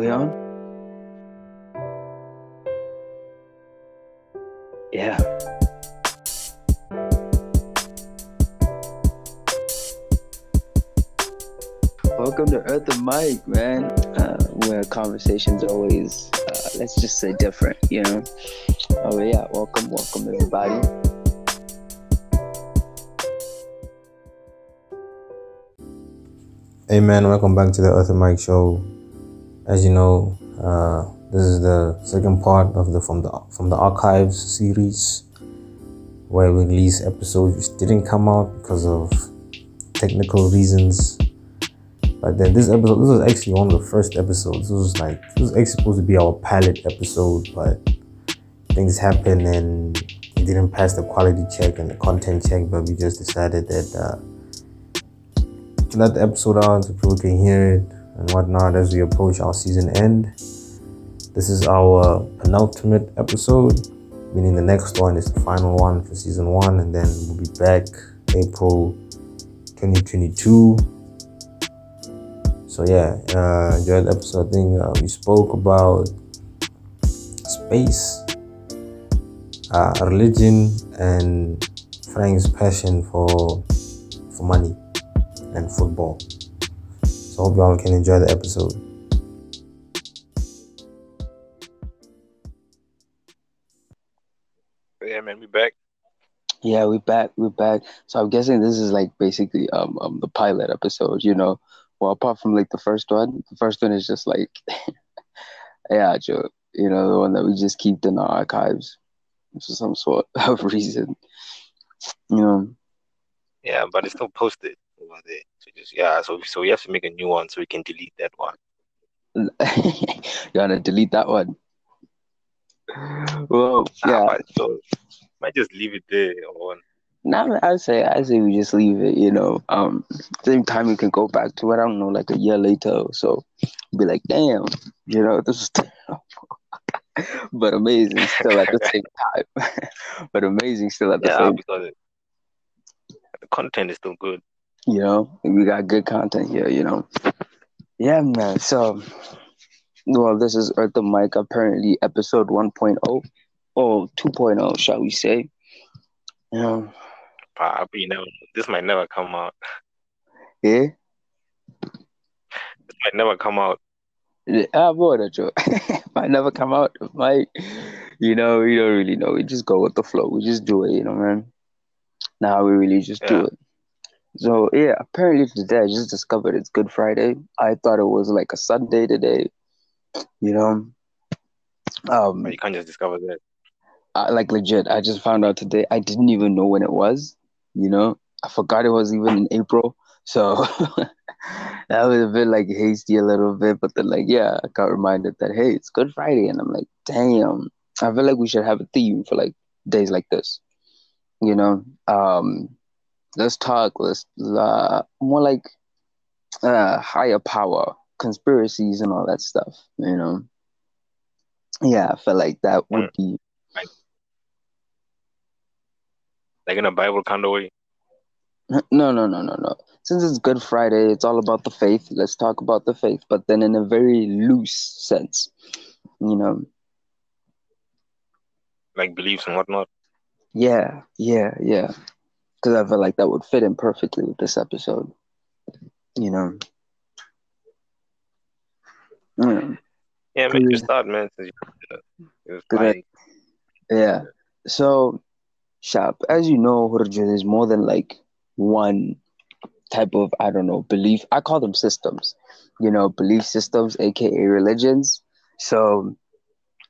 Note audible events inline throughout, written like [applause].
we on? Yeah. Welcome to Earth and Mike, man. Uh, where conversations always, uh, let's just say, different, you know. Oh yeah, welcome, welcome everybody. Hey man, welcome back to the Earth and Mike show. As you know, uh, this is the second part of the from the from the archives series, where we release episodes which didn't come out because of technical reasons. But then this episode, this was actually one of the first episodes. This was like this was actually supposed to be our pilot episode, but things happened and it didn't pass the quality check and the content check. But we just decided that. Uh, let the episode out so people can hear it and whatnot as we approach our season end. This is our penultimate episode, meaning the next one is the final one for season one, and then we'll be back April 2022. So yeah, uh, enjoy the episode. I think uh, we spoke about space, uh, religion, and Frank's passion for for money and football. So hope y'all can enjoy the episode. Yeah, man, we back. Yeah, we back, we back. So I'm guessing this is like basically um, um the pilot episode, you know. Well, apart from like the first one, the first one is just like, [laughs] yeah, Joe, you know, the one that we just keep in our archives for some sort [laughs] of reason, you know. Yeah, but it's still posted over there. So just yeah, so so we have to make a new one so we can delete that one. [laughs] you wanna delete that one? Well, [laughs] yeah. Ah, so might just leave it there or No, I say I say we just leave it. You know, um, same time we can go back to it. I don't know, like a year later or so, be like, damn, you know, [laughs] this is terrible, but amazing still at the same time. but amazing still at the yeah, same. because the content is still good. You know, we got good content here. You know, yeah, man. So, well, this is Earth the Mic. Apparently, episode 1.0 or 2.0, shall we say? You know, Probably never. This might never come out. yeah. This might never come out. Ah, boy, that joke [laughs] might never come out. Might, you know, we don't really know. We just go with the flow. We just do it, you know, man. Now we really just do it. So yeah, apparently today I just discovered it's Good Friday. I thought it was like a Sunday today, you know. Um, you can't just discover that. I, like legit, I just found out today. I didn't even know when it was. You know, I forgot it was even in April. So [laughs] that was a bit like hasty a little bit, but then like yeah, I got reminded that hey, it's Good Friday, and I'm like, damn, I feel like we should have a theme for like days like this. You know, um, let's talk. Let's uh, more like uh, higher power, conspiracies, and all that stuff. You know, yeah, I felt like that would be Like in a Bible kind of way. [laughs] No, no, no, no, no. Since it's Good Friday, it's all about the faith. Let's talk about the faith, but then in a very loose sense, you know. Like beliefs and whatnot. Yeah, yeah, yeah. Because I felt like that would fit in perfectly with this episode, you know. Mm, Yeah, make your start, man. It was Good. like, yeah. So, Shop, as you know, Hurja, there's more than like one type of, I don't know, belief. I call them systems, you know, belief systems, aka religions. So,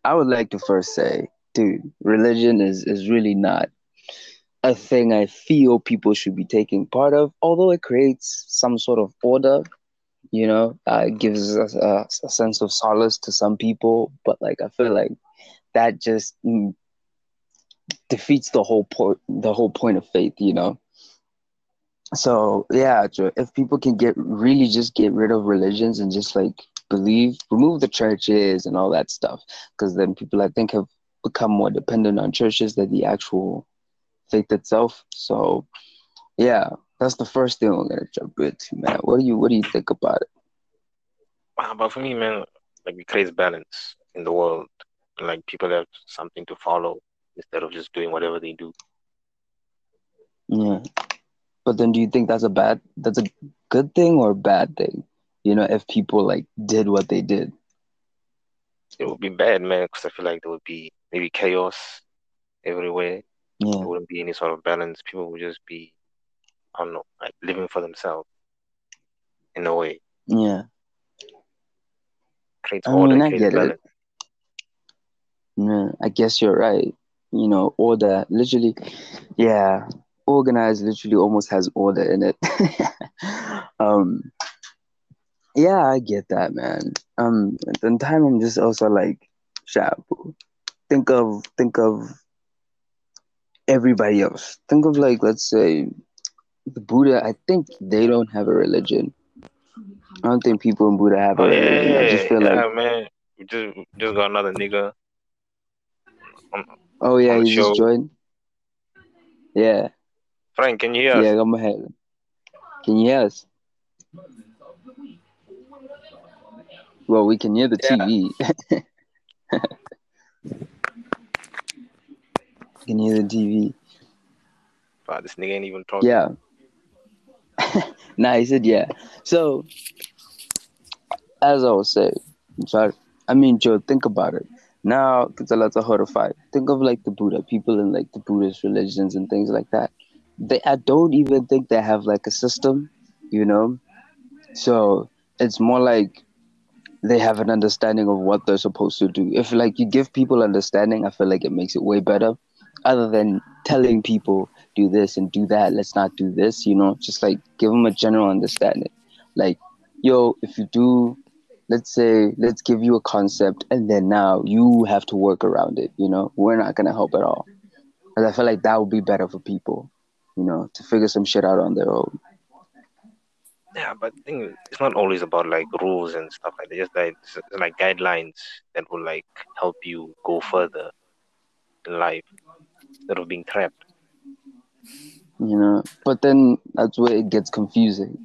I would like to first say, dude, religion is is really not a thing I feel people should be taking part of, although it creates some sort of order, you know, uh, it gives us a, a sense of solace to some people, but like I feel like that just mm, defeats the whole point the whole point of faith, you know. So yeah, if people can get really just get rid of religions and just like believe, remove the churches and all that stuff, because then people I think have become more dependent on churches than the actual itself. So yeah, that's the first thing I'm gonna jump into, man. What do you what do you think about it? wow, but for me, man, like it creates balance in the world. Like people have something to follow instead of just doing whatever they do. Yeah. But then do you think that's a bad that's a good thing or a bad thing? You know, if people like did what they did. It would be bad, man, because I feel like there would be maybe chaos everywhere. Yeah. There wouldn't be any sort of balance. People would just be, I don't know, like living for themselves in a way. Yeah. Creates I order, mean, I get it. balance. Yeah, I guess you're right. You know, order literally, yeah, organized literally almost has order in it. [laughs] um, yeah, I get that, man. Um, at the time I'm just also like, shabu. Think of think of everybody else. Think of like, let's say, the Buddha. I think they don't have a religion. I don't think people in Buddha have a Oh yeah, religion. I just feel yeah, like, man. We just just got another nigga. Oh yeah, he just joined. Yeah. Frank, can you hear us? Yeah, go ahead. Can you hear us? Well, we can hear the Yeah. TV. [laughs] can hear the TV. Wow, this nigga ain't even talking. Yeah. [laughs] nah, he said yeah. So, as I was saying, sorry. I mean, Joe, think about it. Now, it's a lot of horrified. Think of like the Buddha, people in like the Buddhist religions and things like that. They, I don't even think they have like a system, you know. So it's more like they have an understanding of what they're supposed to do. If like you give people understanding, I feel like it makes it way better. Other than telling people do this and do that, let's not do this. You know, just like give them a general understanding. Like, yo, if you do, let's say, let's give you a concept, and then now you have to work around it. You know, we're not gonna help at all. And I feel like that would be better for people. You know, to figure some shit out on their own. Yeah, but the thing is, it's not always about like rules and stuff like that. Just like like guidelines that will like help you go further in life instead of being trapped. you know but then that's where it gets confusing.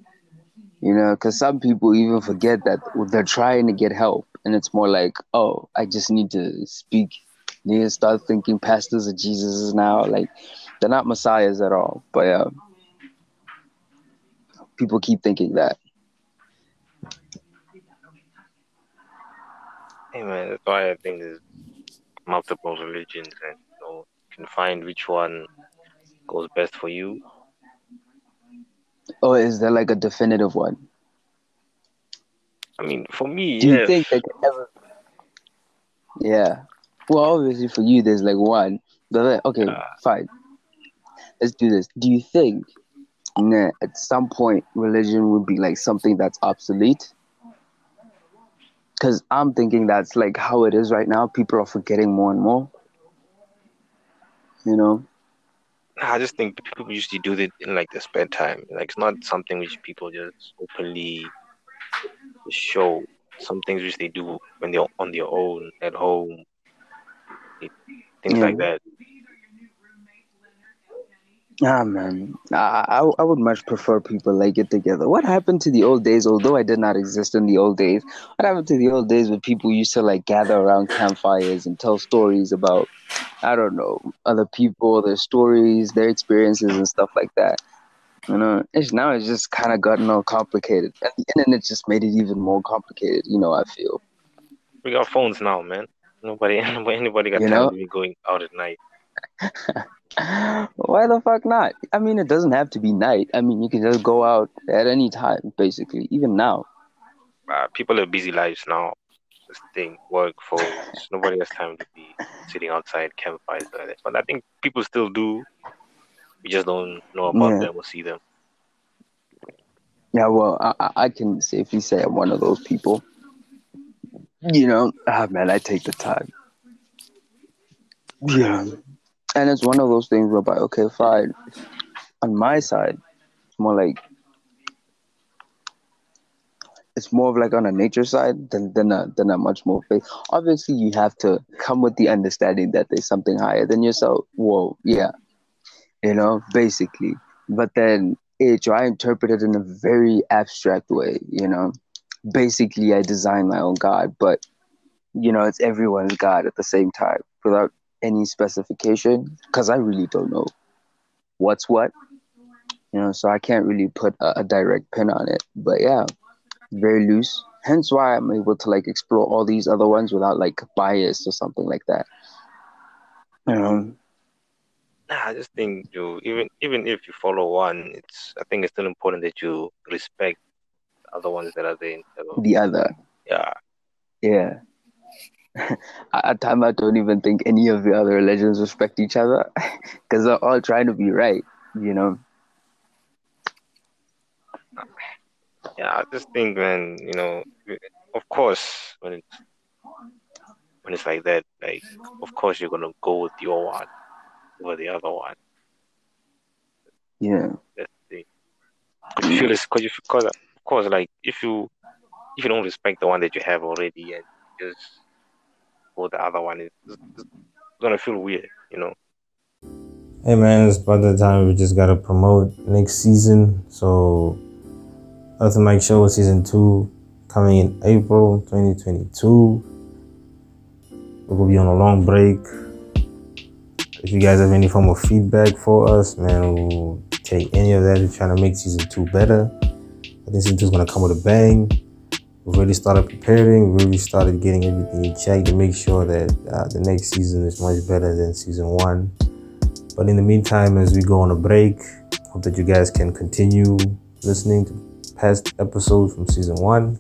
You know because some people even forget that they're trying to get help and it's more like oh i just need to speak. Need to start thinking pastors of jesus now. Like they're not messiahs at all but yeah people keep thinking that. Hey man, that's why I think there's multiple religions and you know you can find which one goes best for you. or is there like a definitive one? I mean, for me, do yeah, you think they could ever yeah. Well obviously for you there's like one. But okay Uh. fine. Let's do this. Do you think that at some point religion would be like something that's obsolete? Because i'm thinking that's like how it is right now. People are forgetting more and more you know I just think people usually do it in like their spare time. Like it's not something which people just openly show. Some things which they do when they're on their own at home, things like that. Ah man, I, I would much prefer people like get together. What happened to the old days? Although I did not exist in the old days, what happened to the old days when people used to like gather around campfires and tell stories about, I don't know, other people, their stories, their experiences and stuff like that. You know, it's now it's just kind of gotten all complicated, and the internet just made it even more complicated. You know, I feel. We got phones now, man. Nobody, [laughs] anybody got You time know? to be going out at night. [laughs] Why the fuck not? I mean, it doesn't have to be night. I mean, you can just go out at any time, basically, even now. Uh, people have busy lives now. This thing, work, phones. Nobody has time to be sitting outside campfires like that. But I think people still do. We just don't know about Yeah. them or see them. Yeah, well, I, I- I can safely say I'm one of those people. You know, ah, man, I take the time. Yeah. And it's one of those things whereby, okay, fine. On my side, it's more like, it's more of like on a nature side than than a, than a much more faith. Obviously, you have to come with the understanding that there's something higher than yourself. Whoa, yeah, you know, basically. But then it, try interpret it in a very abstract way, you know, basically I design my own God, but you know, it's everyone's God at the same time without any specification because I really don't know what's what. You know, so I can't really put a, a direct pin on it. But yeah, very loose. Hence why I'm able to like explore all these other ones without like bias or something like that. You know, Nah, I just think you even even if you follow one, it's I think it's still important that you respect the other ones that are there. the other. Yeah, Yeah. At time I don't even think any of the other religions respect each other [laughs] because they're all trying to be right, you know. yeah. I just think, man, you know, of course, when it's when it's like that, like, of course, you're gonna go with your one over the other one. Yeah. That's the thing. You feel it's because you because of course, like if you if you don't respect the one that you have already and just go the other one, it's, it's gonna feel weird, you know. Hey man, it's about that time we just gotta promote next season. So, Earth Mike Show season two coming in April 2022. We're gonna be on a long break. If you guys have any form of feedback for us, man, we'll take any of that to try to make season two better. I think season two is gonna come with a bang. Already started preparing. We already started getting everything in check to make sure that uh, the next season is much better than season one. But in the meantime, as we go on a break, hope that you guys can continue listening to past episodes from season one.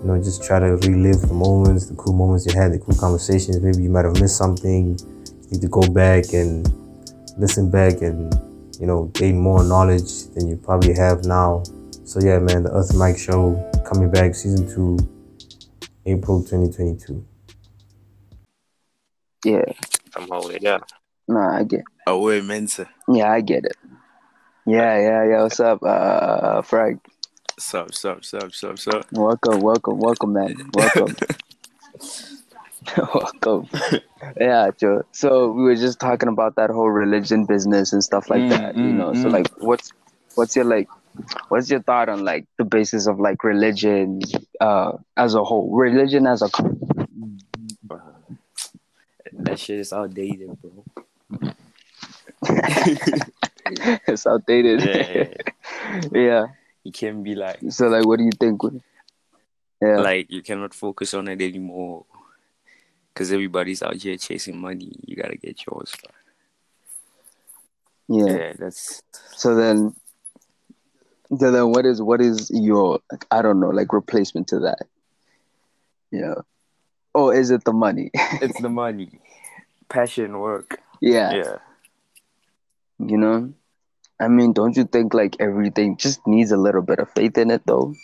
You know, just try to relive the moments, the cool moments you had, the cool conversations. Maybe you might have missed something. You need to go back and listen back and, you know, gain more knowledge than you probably have now. So yeah, man, the Earth Mike Show coming back season two, April 2022. Yeah. Somehow, yeah. No, I get Away, Mensa. yeah, I get it. Yeah, yeah, yeah. What's up, uh Frank? Sup, sup, sup, sup, sup. Welcome, welcome, welcome, man. Welcome. [laughs] [laughs] welcome. Yeah, Joe. So we were just talking about that whole religion business and stuff like Mm, that, you mm, know. So mm. like what's what's your like what's your thought on like the basis of like religion uh as a whole? Religion as a That shit is outdated, bro. [laughs] it's outdated. Yeah, [laughs] yeah. You can't be like, So like what do you think? Yeah. like you cannot focus on it anymore. Cause everybody's out here chasing money. You gotta get yours. yeah. Yeah, that's So then, so then, what is what is your like, I don't know like replacement to that? Yeah. Oh, is it the money? [laughs] it's the money, passion, work. yeah. Yeah, You know, I mean, don't you think like everything just needs a little bit of faith in it though?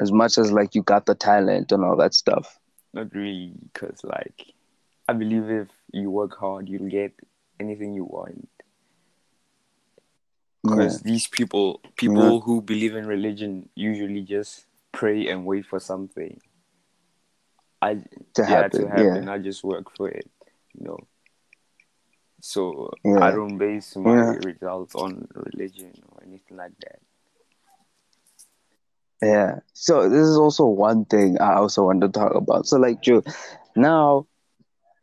As much as like you got the talent and all that stuff. not really. Cause like, I believe if you work hard, you'll get anything you want. Yeah. because these people people who believe in religion usually just pray and wait for something i To yeah happen, to happen i just work for it you know so Yeah. i don't base my Yeah. results on religion or anything like that Yeah. So this is also one thing I also want to talk about. So like Joe, now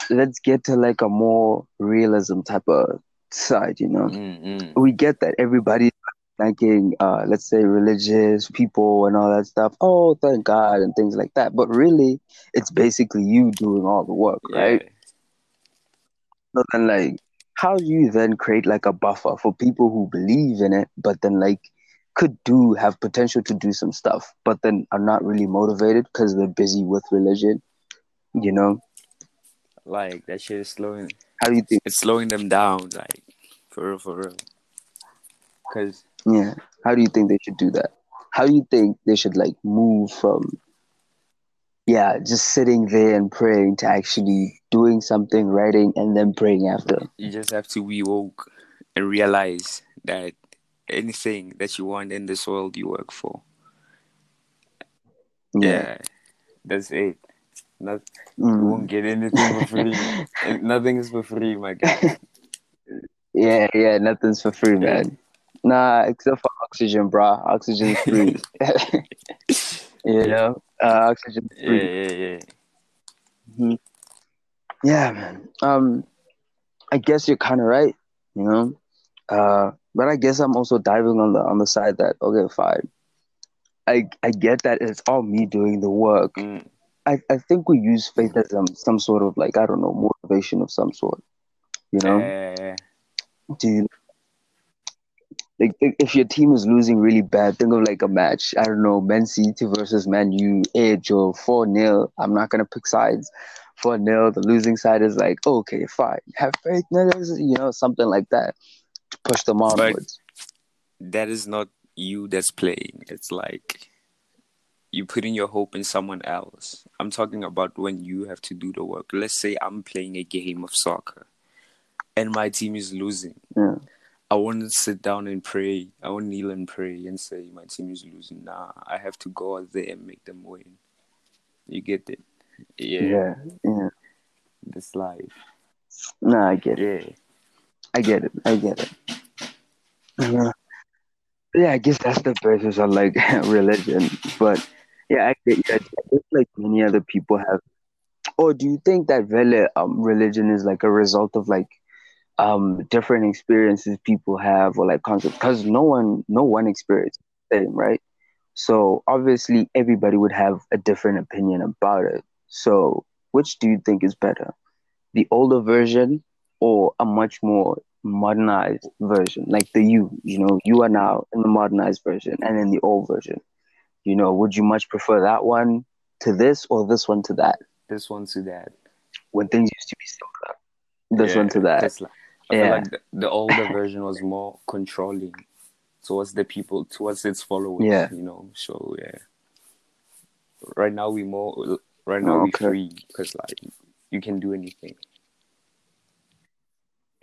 let's get to like a more realism type of side, you know. Mm-mm. we get that everybody thanking uh let's say religious people and all that stuff. Oh thank god and things like that. But really it's basically you doing all the work right? Yeah so then like how do you then create like a buffer for people who believe in it but then like could do have potential to do some stuff but then are not really motivated because they're busy with religion you know? Like that shit is slowing how do you think? It's slowing them down like for real for real. Because yeah. How do you think they should do that? How do you think they should like move from yeah just sitting there and praying to actually doing something writing and then praying after? You just have to be woke and realize that anything that you want in this world you work for. Yeah, that's it. Not, you [laughs] Mm. won't get anything for free. [laughs] Nothing is for free, my guy. [laughs] yeah yeah nothing's for free man nah except for oxygen bro oxygen's free You know, uh, oxygen Free. Yeah, yeah, yeah. Mhm. Yeah, man. Um, I guess you're kind of right. You know, uh, but I guess I'm also diving on the on the side that okay, fine. I I get that it's all me doing the work. Mm. I, I think we use faith as um, some sort of like I don't know motivation of some sort. You know, Eh, do you like if if your team is losing really bad, think of like a match. I don't know, Man City versus Man U, edge or four 0 I'm not gonna pick sides. Four 0 The losing side is like, okay, fine, have faith, you know, something like that to push them onwards. that is not you that's playing. It's like you putting your hope in someone else. I'm talking about when you have to do the work. Let's say I'm playing a game of soccer and my team is losing. Yeah. I want to sit down and pray. I want to kneel and pray and say my team is losing. Nah, I have to go out there and make them win. You get it? Yeah, Yeah, yeah. this life. No, I get it. Yeah. I get it. I get it. Uh, yeah, I guess that's the basis of like [laughs] religion. But yeah, I just like many other people have. Or do you think that really, um, religion is like a result of like um different experiences people have or like concepts? Because no one, no one experience the same, right? So obviously everybody would have a different opinion about it. So which do you think is better, the older version or a much more modernized version, like the you, you know, you are now in the modernized version and in the old version. You know, would you much prefer that one to this or this one to that? This one to that. When things used to be simpler, this Yeah, one to that. Like, I feel like the, the older [laughs] version was more controlling towards the people, towards its followers. Yeah. You know, so yeah. Right now we more. Right now Oh, we okay. free because like you can do anything.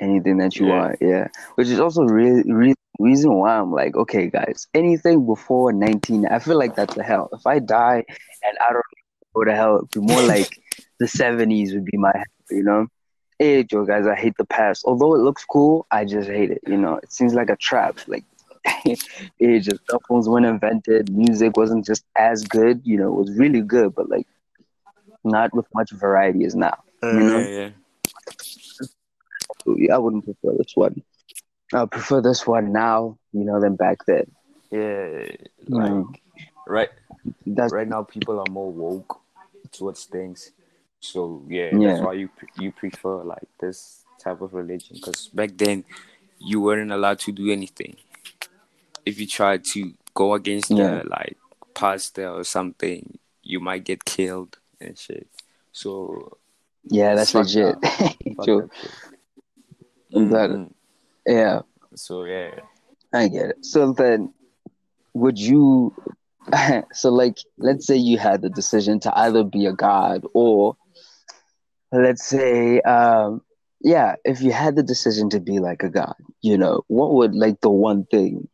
Anything that you Yeah. want, yeah. Which is also really re- reason why I'm like, okay, guys, anything before 19, I feel like that's the hell. If I die and I don't go to hell, it'd be more like [laughs] the 70s would be my hell, you know? Hey, Joe, guys, I hate the past. Although it looks cool, I just hate it, you know? It seems like a trap. Like, [laughs] it just, cell phones weren't invented, music wasn't just as good, you know, it was really good, but like, not with much variety as now. You uh, know? yeah. Yeah, I wouldn't prefer this one. I prefer this one now, you know, than back then. Yeah. Like Mm. right That's right now people are more woke towards things. So yeah, Yeah. that's why you you prefer like this type of religion because back then you weren't allowed to do anything. If you tried to go against Yeah. the like pastor or something, you might get killed and shit. So yeah, that's legit. [laughs] that shit. Mm, mm. Yeah, So yeah, I get it. So then, would you? [laughs] So like, let's say you had the decision to either be a god or, let's say, um, yeah, if you had the decision to be like a god, you know, what would like the one thing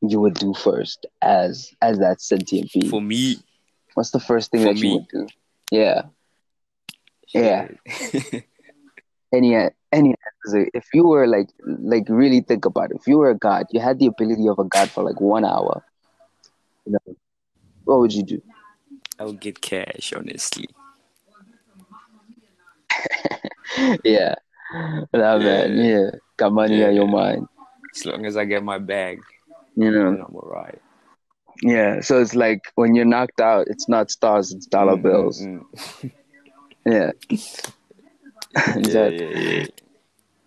you would do first as as that sentient being? for me, What's the first thing that you would do? Yeah. Yeah. [laughs] any any if you were like like really think about it if you were a god you had the ability of a god for like one hour you know what would you do? I would get cash, honestly. [laughs] yeah. Nah, man Yeah. yeah. Got money on your mind. As long as I get my bag, you know. I'm alright. yeah so it's like when you're knocked out it's not stars it's dollar Mm, mm, bills. [laughs] Yeah [laughs] Yeah, yeah, yeah.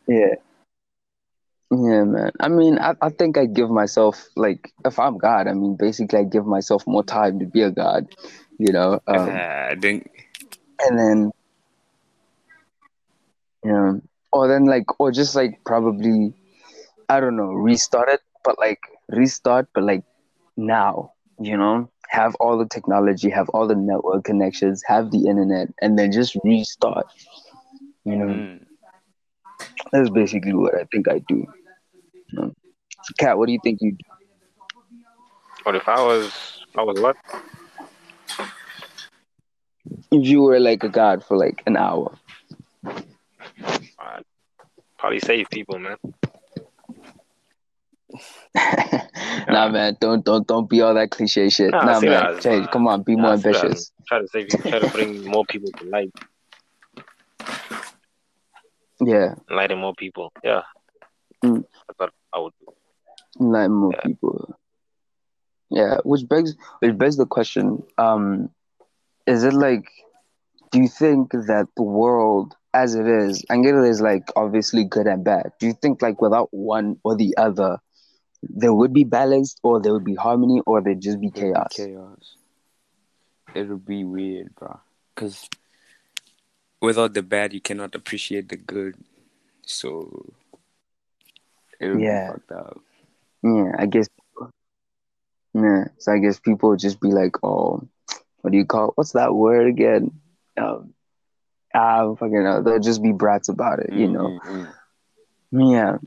yeah. Yeah man. I mean I, I think i give myself like if i'm god i mean basically i give myself more time to be a god you know [laughs] um, Uh, I think and then yeah. Or then like or just like probably i don't know restart it but like restart but like now you know? Have all the technology have all the network connections have the internet and then just restart you know mm, that's basically what i think i do you know? so kat what do you think you do But if I was, I was what? if you were like a god for like an hour Probably save people, man. [laughs] nah, man, don't don't don't be all that cliche shit. Nah, Nah, man, that. change. Come on, be Nah, more I see that. ambitious. Try to save, you, try to bring more people to light, Yeah, enlighten more people. Yeah, Mm. that's what I would do. like more Yeah. people. Yeah, which begs which begs the question: um, Is it like? Do you think that the world, as it is, and it is like obviously good and bad? Do you think like without one or the other, there would be balance, or there would be harmony, or there'd just be It'll be chaos? chaos. It'll be weird, bro. Cause without the bad, you cannot appreciate the good. So Yeah. fucked up. Yeah, I guess. Yeah, so I guess people just be like, "Oh, what do you call? What's that word again?" Um, ah, fucking know. They'll just be brats about it, you know. Mm, mm, mm. Yeah.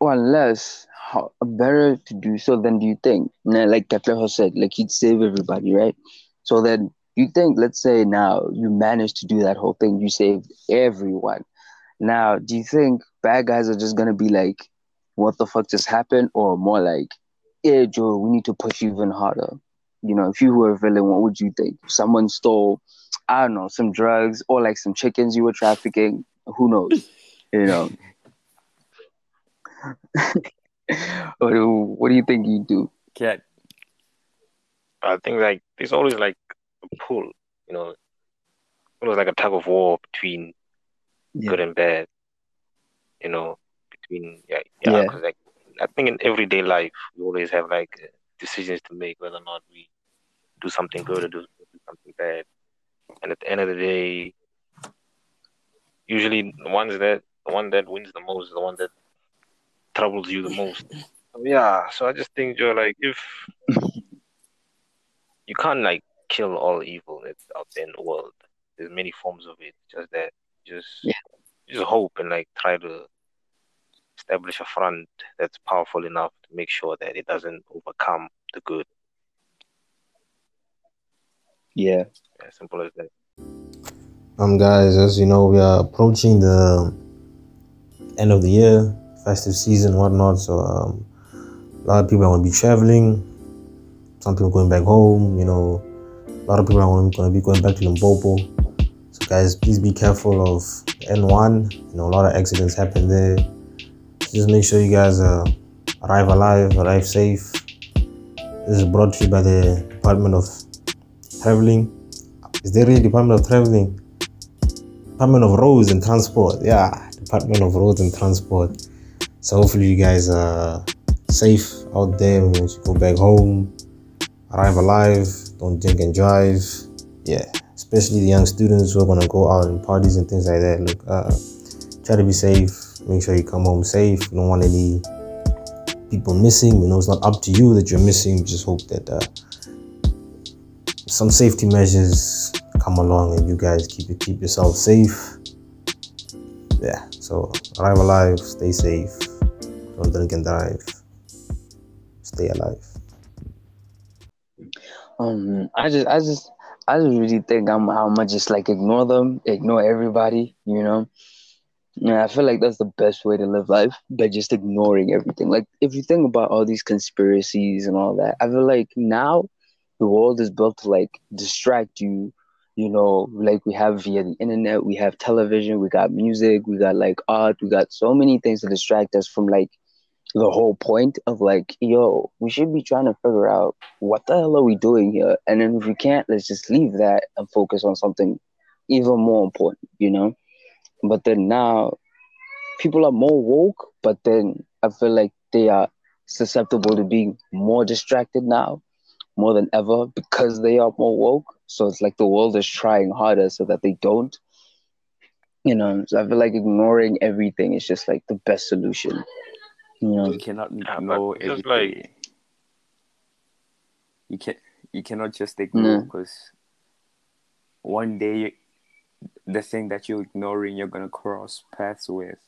Or unless how better to do so than do you think? Like Katleho said, like he'd save everybody, right? So then you think, let's say now you managed to do that whole thing, you saved everyone. Now, do you think bad guys are just gonna be like, what the fuck just happened? Or more like, yeah, Joe, we need to push you even harder. You know, if you were a villain, what would you think? Someone stole, I don't know, some drugs or like some chickens you were trafficking. Who knows? [laughs] You know. [laughs] what, do, what do you think you do? Cat. I think like there's always like a pull, you know, always like a tug of war between good and bad, you know, between yeah, yeah, Yeah. 'cause, like I think in everyday life we always have like uh, decisions to make whether or not we do something good or do, do something bad, and at the end of the day, usually the ones that the one that wins the most is the one that troubles you the most. [laughs] Yeah, so I just think you're like if [laughs] you can't like kill all evil that's out there in the world. There's many forms of it. Just that, just Yeah. just hope and like try to establish a front that's powerful enough to make sure that it doesn't overcome the good. Yeah. As simple as that. Um, guys, as you know, we are approaching the end of the year, festive season, whatnot. So, um, a lot of people are going to be traveling. Some people going back home. You know, a lot of people are going to be going back to Limpopo. So, guys, please be careful of N1. You know, a lot of accidents happen there. Just make sure you guys uh, arrive alive, arrive safe. This is brought to you by the Department of Traveling. Is there really Department of Traveling? Department of Roads and Transport. Yeah, Department of Roads and Transport. So hopefully you guys are safe out there when you go back home. Arrive alive. Don't drink and drive. Yeah, especially the young students who are gonna go out and parties and things like that. Look, uh, try to be safe. Make sure you come home safe. You don't want any people missing. We know it's not up to you that you're missing. We just hope that uh, some safety measures come along and you guys keep keep yourself safe. Yeah. So arrive alive, stay safe, don't drink and drive, stay alive. Um, I just, I just, I just really think I'm, I'm just like ignore them, ignore everybody, you know. Yeah, I feel like that's the best way to live life by just ignoring everything. Like if you think about all these conspiracies and all that, I feel like now the world is built to like distract you. You know, like we have via the internet, we have television, we got music, we got like art, we got so many things to distract us from like the whole point of like, yo, we should be trying to figure out what the hell are we doing here? And then if we can't, let's just leave that and focus on something even more important, you know? But then now people are more woke, but then I feel like they are susceptible to being more distracted now more than ever because they are more woke. So it's like the world is trying harder so that they don't. You know, so I feel like ignoring everything is just like the best solution. You know, You cannot Yeah, but ignore just everything. like- You can you cannot just ignore No. because one day the thing that you're ignoring you're gonna cross paths with,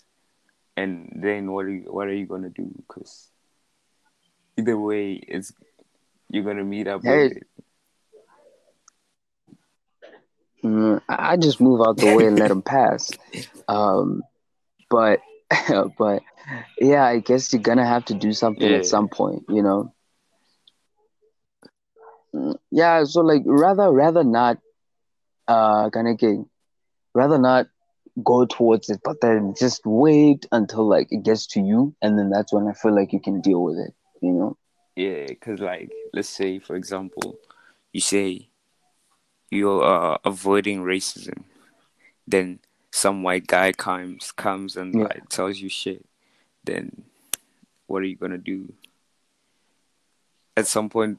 and then what are you what are you gonna do? Because either way, it's you're gonna meet up Hey. with it. Mm, I I just move out the way and let them pass. [laughs] Um, but [laughs] but yeah, I guess you're gonna have to do something Yeah. at some point, you know. Mm, Yeah, so like rather rather not uh kind of get rather not go towards it, but then just wait until like it gets to you, and then that's when I feel like you can deal with it, you know. Yeah, because like let's say for example, you say you're uh, avoiding racism, then some white guy comes comes and Yeah. like tells you shit, then what are you gonna do? At some point,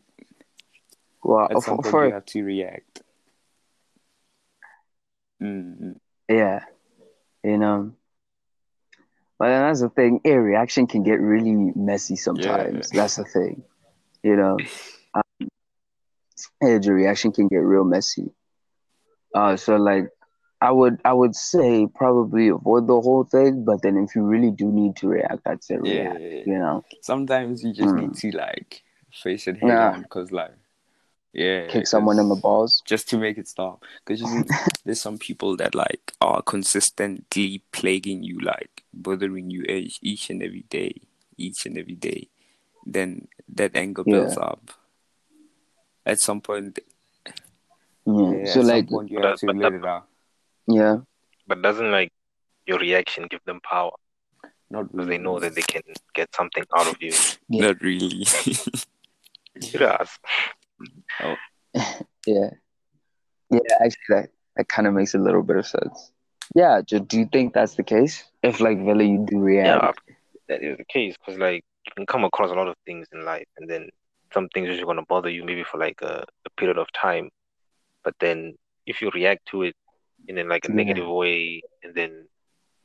Well, at some for, point for you have to react. Mm, yeah, you know. But then that's the thing. A reaction can get really messy sometimes. That's the thing, you know. [laughs] Um, yeah, the reaction can get real messy. Uh, so like, I would I would say probably avoid the whole thing. But then if you really do need to react, I'd say yeah. react. You know, Sometimes you just need Mm. to like face it head Yeah. on, cause like, yeah, kick someone in the balls. just to make it stop. Because you [laughs] see, there's some people that like are consistently plaguing you, like bothering you each, each and every day, each and every day. Then that anger builds up. At some point, Yeah. yeah, so at like, some point you have to let it out. Yeah, But doesn't like your reaction give them power Not because really. they know that they can get something out of you? Yeah. Not really. [laughs] It does. Oh. [laughs] yeah, yeah. Actually, that that kind of makes a little bit of sense. Yeah. Do, do you think that's the case? If like really you do react? Yeah, that is the case because like you can come across a lot of things in life, and then some things are just gonna bother you maybe for like a, a period of time, but then if you react to it in a, like a Yeah. negative way, and then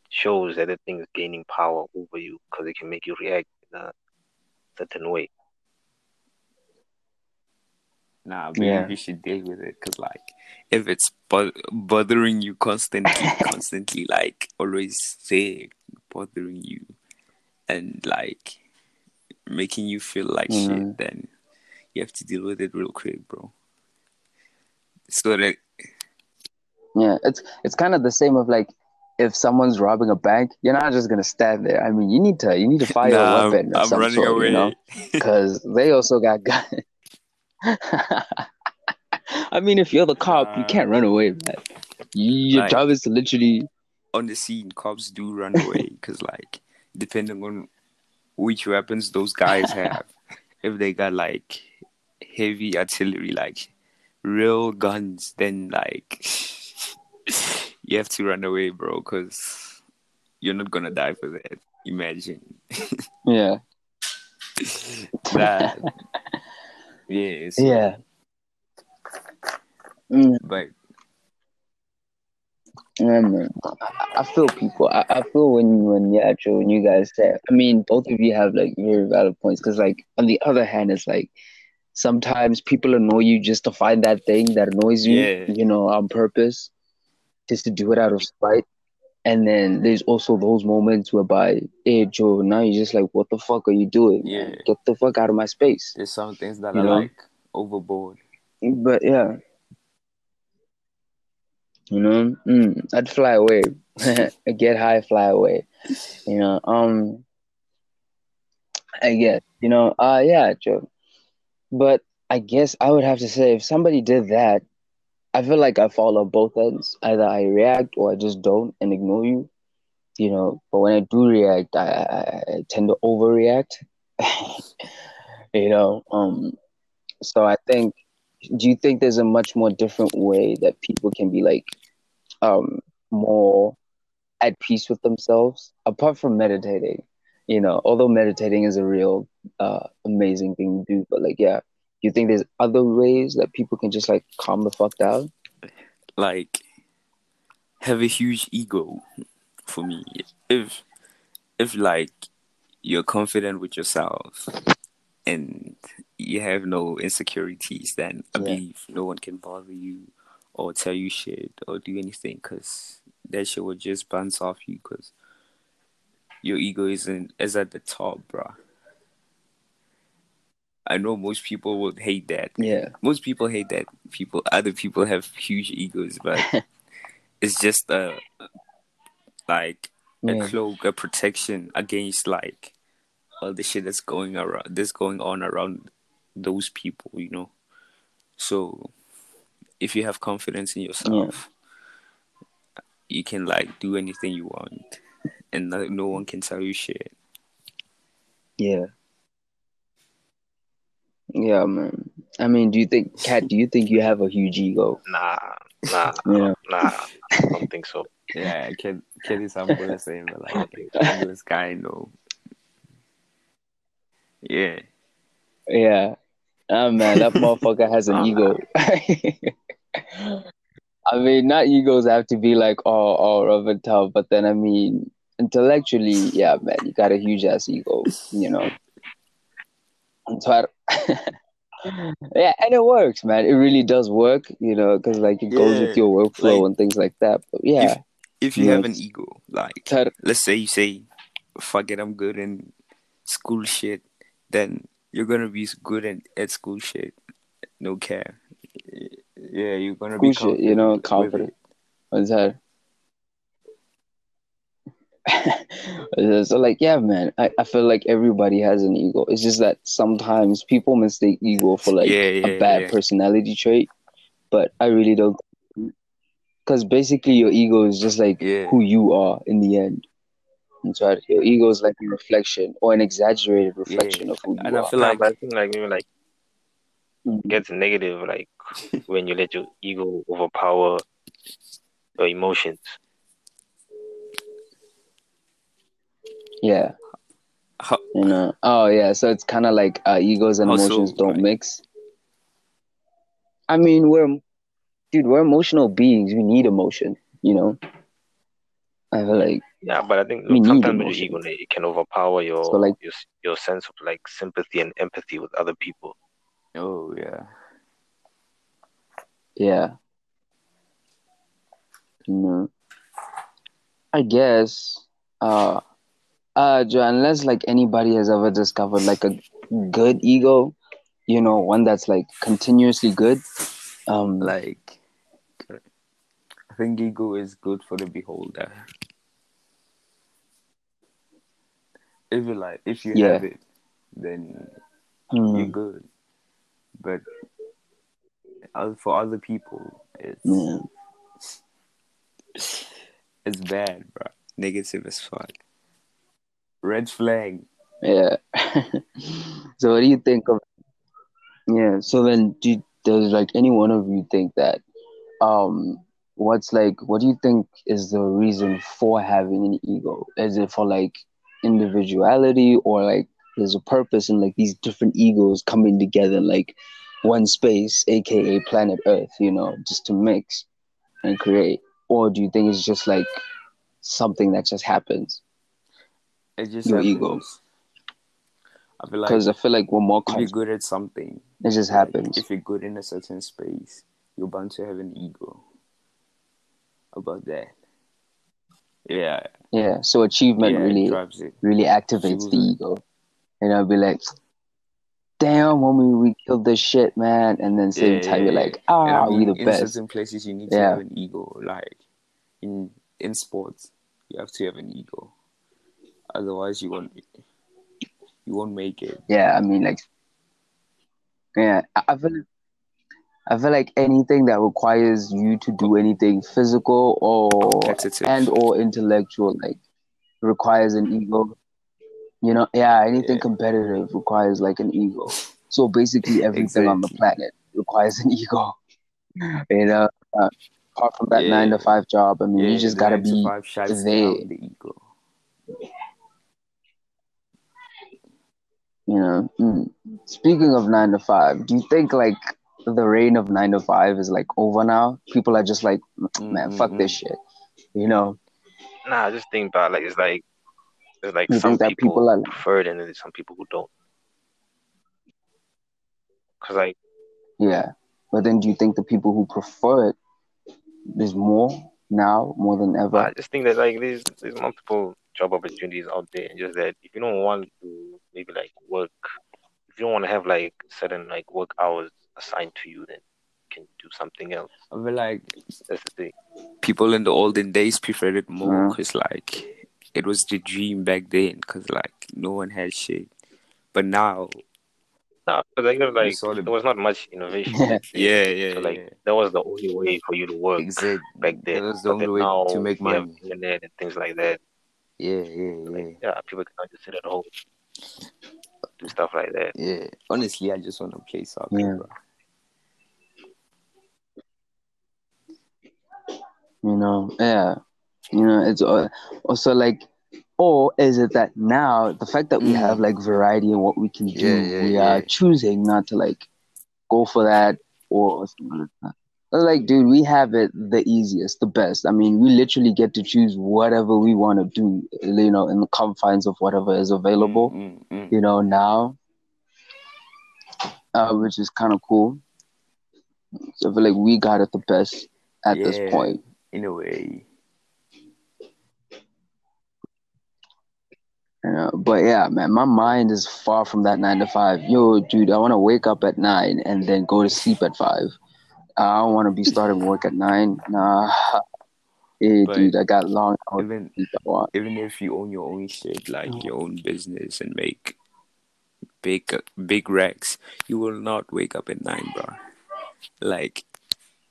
shows that the thing is gaining power over you because it can make you react in a certain way. Nah, I believe Yeah. you should deal with it because, like, if it's bo- bothering you constantly, [laughs] constantly, like, always there, bothering you, and like making you feel like Mhm. shit, then you have to deal with it real quick, bro. So that Yeah, it's it's kind of the same of like if someone's robbing a bank, you're not just gonna stand there. I mean, you need to you need to [laughs] fire Nah, a weapon I'm some running sort, away. you know, [laughs] because they also got guns. [laughs] I mean, if you're the cop, you can't run away, man. You- Your Like- job is to literally On the scene, cops do run away because, like, depending on which weapons those guys have, if they got like heavy artillery, like real guns, then like you have to run away, bro, because you're not gonna die for that. Imagine [laughs] yeah that. yeah, so- yeah. Mm, but yeah, man. I, I feel people. I, I feel when when yeah, Joe, when you guys say. I mean, both of you have like very valid points. Because like on the other hand, it's like sometimes people annoy you just to find that thing that annoys you. Yeah. You know, on purpose, just to do it out of spite. And then there's also those moments whereby, hey Joe, now you're just like, what the fuck are you doing? man? Yeah. Get the fuck out of my space. there's some things that You are know? like overboard. But yeah. You know, mm, I'd fly away. [laughs] Get high, fly away. You know, um, I guess, you know, uh, yeah, Joe. But I guess I would have to say if somebody did that, I feel like I fall on both ends. Either I react or I just don't and ignore you. You know, but when I do react, I, I, I tend to overreact. [laughs] you know, um, so I think do you think there's a much more different way that people can be like um more at peace with themselves apart from meditating you know although meditating is a real uh amazing thing to do but like yeah you think there's other ways that people can just like calm the fuck down? Like have a huge ego for me. If if like you're confident with yourself and you have no insecurities then i Yeah. believe no one can bother you or tell you shit or do anything because that shit will just bounce off you because your ego isn't is at the top bruh i know most people would hate that yeah most people hate that people other people have huge egos but [laughs] it's just uh like a Yeah. cloak, a protection against like all the shit that's going around, that's going on around those people, you know. So, if you have confidence in yourself, you can like do anything you want, and no, no one can tell you shit. Yeah. Yeah, man. I mean, do you think, Kat? Do you think you have a huge ego? Nah, nah, Yeah. nah. I don't think so. Yeah, kid, kid is humble the same, but like humblest guy, no. Yeah, Yeah. Ah, man, that [laughs] motherfucker has an ego. [laughs] I mean, not egos have to be like all, all rough and tough, but then I mean, intellectually, yeah, man, you got a huge ass ego, you know. So I- [laughs] yeah, and it works, man. It really does work, you know, because like it goes with your workflow like, and things like that. But yeah, if you Yeah. have an ego, like Tar- let's say you say, "Fuck it, I'm good in school shit," then you're gonna be good at, at school shit. No care. Yeah, you're gonna be shit, you know, confident. What's that? [laughs] so like yeah man I, I feel like everybody has an ego it's just that sometimes people mistake ego for like Yeah, a bad yeah. personality trait but i really don't because basically your ego is just like Yeah. who you are in the end That's right. Your ego is like a reflection or an exaggerated reflection of who you are. And I feel like I think like maybe like Mhm. it gets negative like when you let your ego overpower your emotions. Yeah, how, you know. Oh yeah, so it's kind of like uh, egos and How so, emotions don't like- mix. I mean, we're dude, we're emotional beings. We need emotion. You know. I feel like Yeah, but I think We need sometimes with your ego, it can overpower your So, like- your your sense of like sympathy and empathy with other people. oh yeah, Yeah. No. I guess. Uh uh Joe, unless like anybody has ever discovered like a good ego, you know, one that's like continuously good. Um like I think ego is good for the beholder. If you like, if you Yeah. have it, then hmm, you're good. But uh, for other people, it's yeah. it's bad, bro. Negative as fuck. Red flag. Yeah. [laughs] so what do you think of Yeah, so then do you, does like any one of you think that um what's like what do you think is the reason for having an ego? Is it for like individuality or like there's a purpose in like these different egos coming together like one space, aka planet Earth, you know, just to mix and create? Or do you think it's just like something that just happens? It just Your happens. ego. I feel like Because I feel like we're more if you're good at something, it just like, happens. if you're good in a certain space, you're bound to have an ego about that. Yeah, Yeah, so achievement yeah, really really activates the ego. And I'll be like, damn, homie, we killed this shit, man. And then same Yeah, time, you're like, ah, I mean, we the in best. certain places, you need to have an ego. Like in in sports, you have to have an ego. Otherwise, you won't you won't make it. Yeah, I mean, like, yeah, I I feel, I feel like anything that requires you to do anything physical or Competitive. and or intellectual, like, requires an ego. You know, yeah, anything Yeah. competitive requires like an ego. So basically, everything on the planet requires an ego. [laughs] You know, uh, apart from that nine to five job, I mean, Yeah, you just gotta be five shuts there. the ego. You know, mm. speaking of nine to five, do you think like the reign of nine to five is like over now? People are just like, man, Mm, fuck mm, this shit. You know, Nah, I just think about like it's like there's like You some think that people, people are- prefer it and then there's some people who don't. Cause like yeah. But then, do you think the people who prefer it there's more now more than ever? I just think that like there's there's multiple job opportunities out there, and just that if you don't want to maybe like work, if you don't want to have like certain like work hours assigned to you, then you can do something else. I feel like That's the thing. people in the olden days preferred it more Yeah. because like it was the dream back then because like no one had shit. But now, No, but like, like saw the- there was not much innovation. Yeah. [laughs] yeah, yeah, So like yeah. that was the only way for you to work Exactly. back then. That was the But only way now to make money. internet and things like that. Yeah, yeah, yeah, Like, yeah, people cannot just sit at home do stuff like that. yeah. Honestly, I just want to play soccer, Yeah. bro. You know, yeah. You know, it's uh, also like, or is it that now the fact that we Mm. have like variety in what we can do, Yeah, yeah, we yeah. are choosing not to like go for that or something like that. Like, dude, we have it the easiest, the best. I mean, we literally get to choose whatever we want to do, you know, in the confines of whatever is available, Mm, mm, mm. you know, now, uh, which is kind of cool. So I feel like we got it the best at this point. In a way. You know, but yeah, man, my mind is far from that nine to five. Yo, dude, I want to wake up at nine and then go to sleep at five. I don't want to be starting work at nine. Nah, yeah, But dude, I got long hours Even to sleep. I want. even if you own your own shit, like your own business, and make big big racks, you will not wake up at nine, bro. Like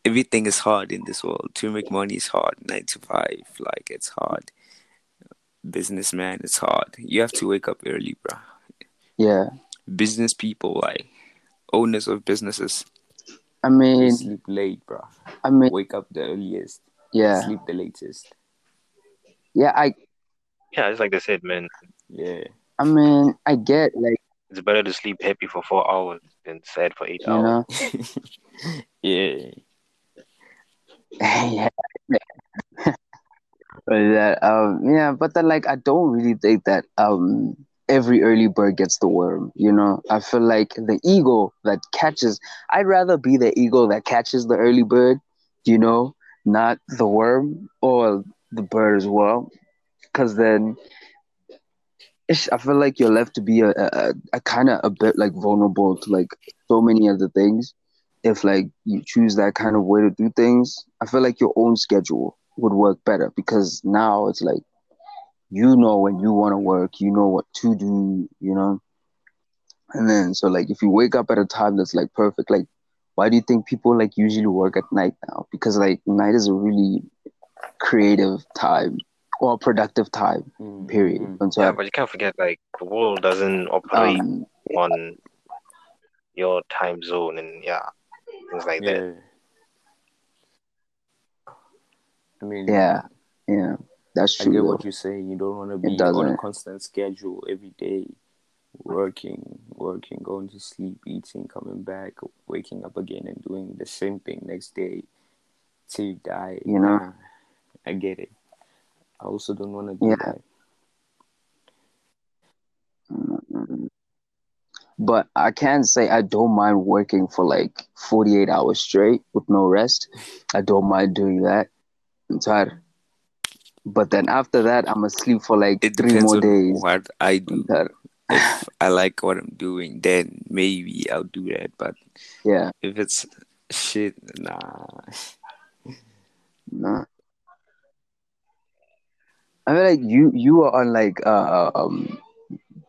everything is hard in this world. To make money is hard. Nine to five, like it's hard. Businessman, it's hard. You have to wake up early, bro. Yeah, Business people, like owners of businesses, I they mean, sleep late, bro. I mean, Wake up the earliest, yeah, sleep the latest. yeah. I, Yeah, it's like they said, man. Yeah, I mean, I get like It's better to sleep happy for four hours than sad for eight you hours. know, [laughs] yeah. [laughs] yeah. [laughs] But that um yeah, but then like I don't really think that um every early bird gets the worm, you know. I feel like the eagle that catches I'd rather be the eagle that catches the early bird, you know, not the worm or the bird as well. Cause then I feel like you're left to be a, a, a kind of a bit like vulnerable to like so many other things. If like you choose that kind of way to do things, I feel like your own schedule would work better because now it's like you know when you want to work, you know what to do, you know. And then so like if you wake up at a time that's like perfect, like why do you think people like usually work at night now? Because like night is a really creative time or productive time, Mm, period. mm. And so Yeah, but you can't forget like the world doesn't operate um on your time zone and yeah, things like that. I mean, yeah, yeah, that's I get what you're saying. You don't want to be on a constant schedule every day, working, working, going to sleep, eating, coming back, waking up again, and doing the same thing next day till you die. You know? I get it. I also don't want to do Yeah. that. But I can say I don't mind working for like 48 hours straight with no rest. I don't mind doing that. I'm tired. But then after that, I'm asleep for like It three more days. what I do. If I like what I'm doing, then maybe I'll do that. But Yeah, if it's shit, nah. nah. I mean, like you you are on like uh um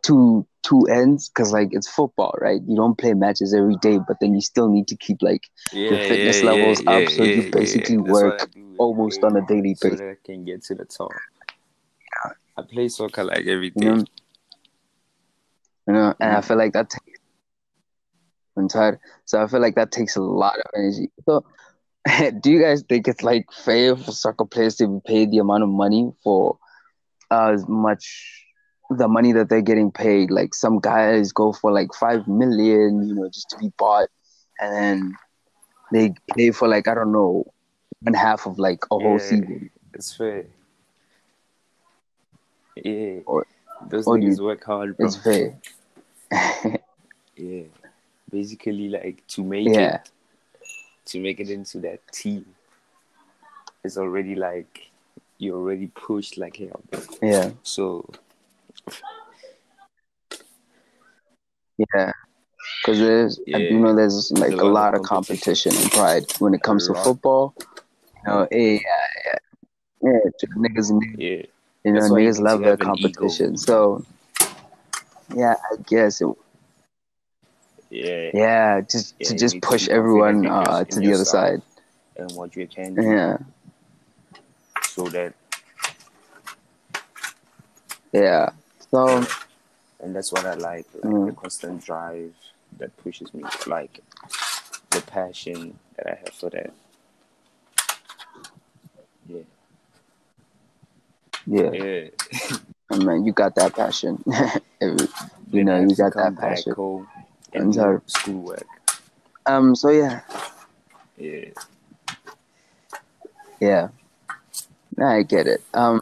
two two ends because like it's football, right? You don't play matches every day, but then you still need to keep like Yeah, your fitness yeah, levels yeah, up, so you basically work do almost on a day daily so basis. that I can get to the top. I play soccer like every You know, you know, and I Mm. feel like that takes I'm tired. So I feel like that takes a lot of energy. So [laughs] do you guys think it's like fair for soccer players to be paid the amount of money for as much the money that they're getting paid? Like some guys go for like five million, you know, just to be bought, and then they pay for like I don't know, one half of like a whole Yeah, season. it's fair. Yeah, Or- those or niggas you- work hard, bro. It's fair. Yeah, basically like to make yeah, it, to make it into that team, it's already like you already pushed like hell. yeah, So yeah. Because there's, Yeah. know there's like There's a lot of competition and pride when it comes to football. You know, yeah, yeah, yeah, the niggas yeah, You know, That's why you niggas love their competition. So, yeah, I guess it, Yeah. yeah, just Yeah, to just push everyone confident in your- uh, to the other side. and what you can do Yeah, so that yeah. So, and that's what I like, like Mm. the constant drive that pushes me, like the passion that I have for that. Yeah, yeah, yeah. [laughs] I mean, you got that passion. [laughs] You know, you got that passion. home And so- schoolwork. Um. So yeah, Yeah, yeah. I get it. Um.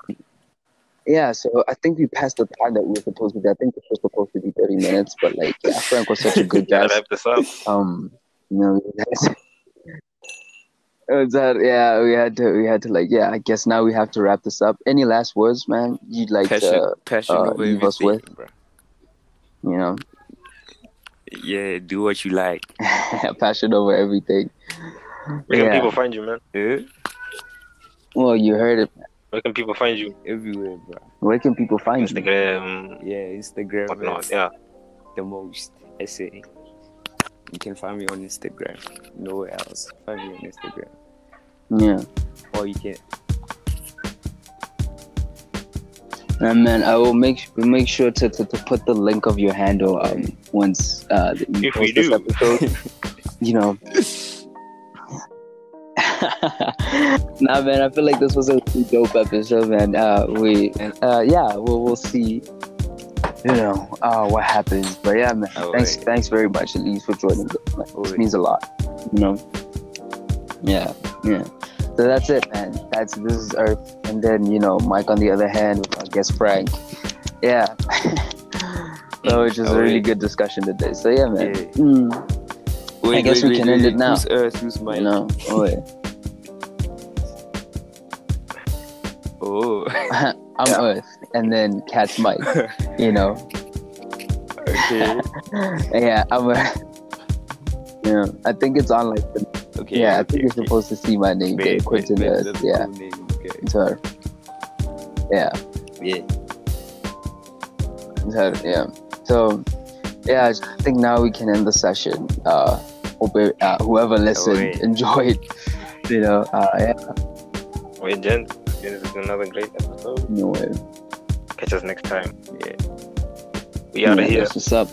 Yeah, so I think we passed the time that we were supposed to be. I think it was supposed to be 30 minutes, but like, yeah, Frank was such a good [laughs] Gotta guest. wrap this up. um you know we had [laughs] it was that yeah we had to we had to like yeah i guess now we have to wrap this up any last words man you'd like passion, to passion uh, over leave us everything, bro. you know Yeah, do what you like. [laughs] passion over everything Where can yeah people find you, man? Yeah, well you heard it Where can people find you? everywhere, bro. where can people find you Instagram, Yeah, Instagram, whatnot. is Yeah. the most. I say. You can find me on Instagram. Nowhere else. Find me on Instagram. yeah Or you can and man i will make make sure to, to, to put the link of your handle um once uh you If we post this do. episode [laughs] you know [laughs] nah, man, I feel like this was a really dope episode, man. Uh, we, uh, yeah, we'll, we'll see, you know, uh, what happens. But yeah, man, All thanks, right. thanks very much, at least, for joining. All This right. means a lot, you know. Yeah, yeah. So that's it, man. That's this is Earth, and then you know, Mike on the other hand, with our guest Frank. Yeah. [laughs] so it's just a really right. good discussion today. So yeah, man. Yeah. Mm, Wait, guess wait, we wait, can end wait. it now. Who's Earth? Who's Mike? you know. Oh, yeah. [laughs] I'm Yeah. Earth, and then Cat's Mike. [laughs] You know. okay. [laughs] yeah, I'm a. Yeah, I think it's on like the. Okay. yeah, I okay, think you're supposed to see my name. Wait, wait, Quentin wait, Earth. Yeah, name. Okay. it's her. Yeah, Yeah. it's her. Yeah. So, yeah, I think now we can end the session. Uh, hope it, uh, whoever listened wait. enjoyed. You know, uh, yeah, Wait, gents. This is another great episode. no way. Catch us next time. Yeah. We out of Yeah, here. What's up.